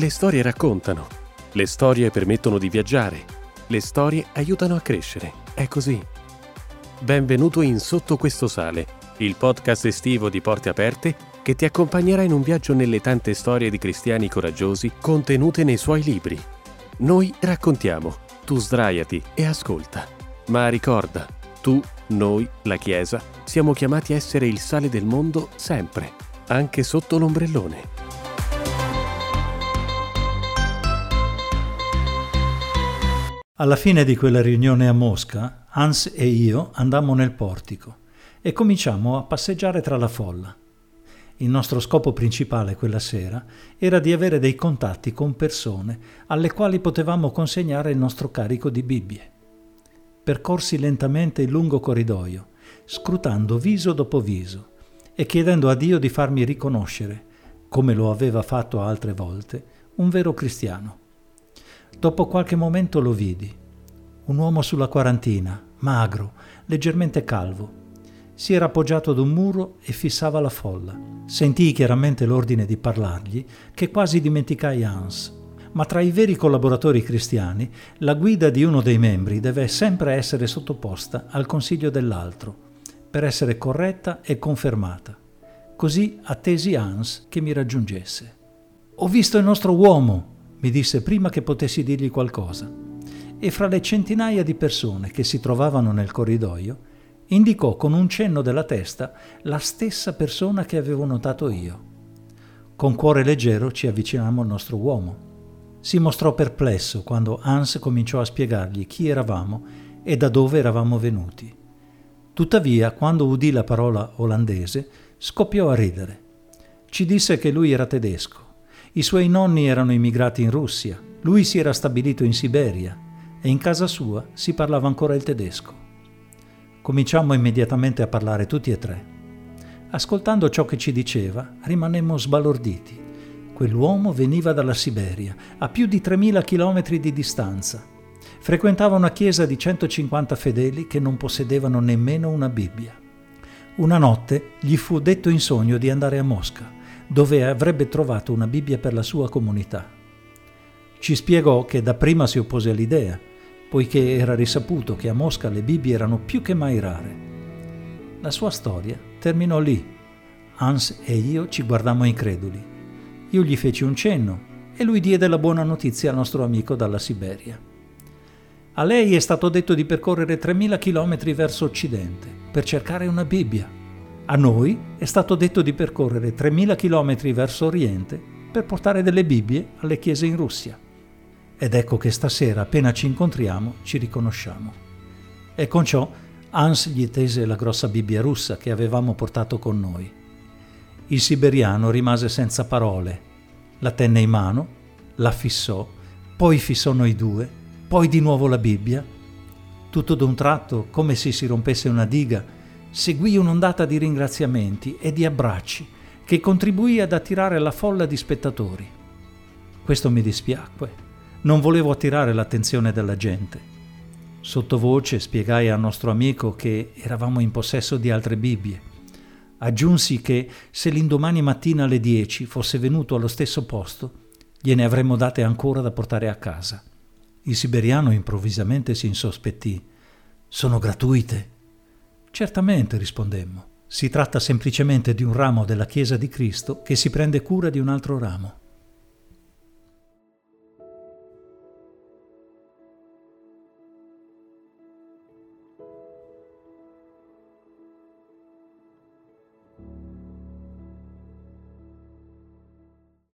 Le storie raccontano, le storie permettono di viaggiare, le storie aiutano a crescere. È così. Benvenuto in Sotto questo sale, il podcast estivo di Porte Aperte che ti accompagnerà in un viaggio nelle tante storie di cristiani coraggiosi contenute nei suoi libri. Noi raccontiamo, tu sdraiati e ascolta. Ma ricorda, tu, noi, la Chiesa, siamo chiamati a essere il sale del mondo sempre, anche sotto l'ombrellone. Alla fine di quella riunione a Mosca, Hans e io andammo nel portico e cominciammo a passeggiare tra la folla. Il nostro scopo principale quella sera era di avere dei contatti con persone alle quali potevamo consegnare il nostro carico di Bibbie. Percorsi lentamente il lungo corridoio, scrutando viso dopo viso e chiedendo a Dio di farmi riconoscere, come lo aveva fatto altre volte, un vero cristiano. Dopo qualche momento lo vidi. Un uomo sulla quarantina, magro, leggermente calvo. Si era appoggiato ad un muro e fissava la folla. Sentii chiaramente l'ordine di parlargli, che quasi dimenticai Hans. Ma tra i veri collaboratori cristiani, la guida di uno dei membri deve sempre essere sottoposta al consiglio dell'altro, per essere corretta e confermata. Così attesi Hans che mi raggiungesse. Ho visto il nostro uomo, mi disse prima che potessi dirgli qualcosa, e fra le centinaia di persone che si trovavano nel corridoio, indicò con un cenno della testa la stessa persona che avevo notato io. Con cuore leggero ci avvicinammo al nostro uomo. Si mostrò perplesso quando Hans cominciò a spiegargli chi eravamo e da dove eravamo venuti. Tuttavia, quando udì la parola olandese, scoppiò a ridere. Ci disse che lui era tedesco i suoi nonni erano immigrati in Russia, lui si era stabilito in Siberia e in casa sua si parlava ancora il tedesco. Cominciammo immediatamente a parlare tutti e tre. Ascoltando ciò che ci diceva, rimanemmo sbalorditi. Quell'uomo veniva dalla Siberia, a più di 3.000 chilometri di distanza. Frequentava una chiesa di 150 fedeli che non possedevano nemmeno una Bibbia. Una notte gli fu detto in sogno di andare a Mosca dove avrebbe trovato una Bibbia per la sua comunità. Ci spiegò che dapprima si oppose all'idea, poiché era risaputo che a Mosca le Bibbie erano più che mai rare. La sua storia terminò lì. Hans e io ci guardammo increduli. Io gli feci un cenno e lui diede la buona notizia al nostro amico dalla Siberia. A lei è stato detto di percorrere 3.000 km verso occidente per cercare una Bibbia. A noi è stato detto di percorrere 3.000 km verso oriente per portare delle Bibbie alle chiese in Russia. Ed ecco che stasera, appena ci incontriamo, ci riconosciamo. E con ciò Hans gli tese la grossa Bibbia russa che avevamo portato con noi. Il siberiano rimase senza parole, la tenne in mano, la fissò, poi fissò noi due, poi di nuovo la Bibbia. Tutto d'un tratto, come se si rompesse una diga, seguì un'ondata di ringraziamenti e di abbracci che contribuì ad attirare la folla di spettatori. Questo mi dispiacque. Non volevo attirare l'attenzione della gente. Sottovoce spiegai al nostro amico che eravamo in possesso di altre Bibbie. Aggiunsi che se l'indomani mattina alle 10 fosse venuto allo stesso posto, gliene avremmo date ancora da portare a casa. Il siberiano improvvisamente si insospettì. Sono gratuite? Certamente, rispondemmo. Si tratta semplicemente di un ramo della Chiesa di Cristo che si prende cura di un altro ramo.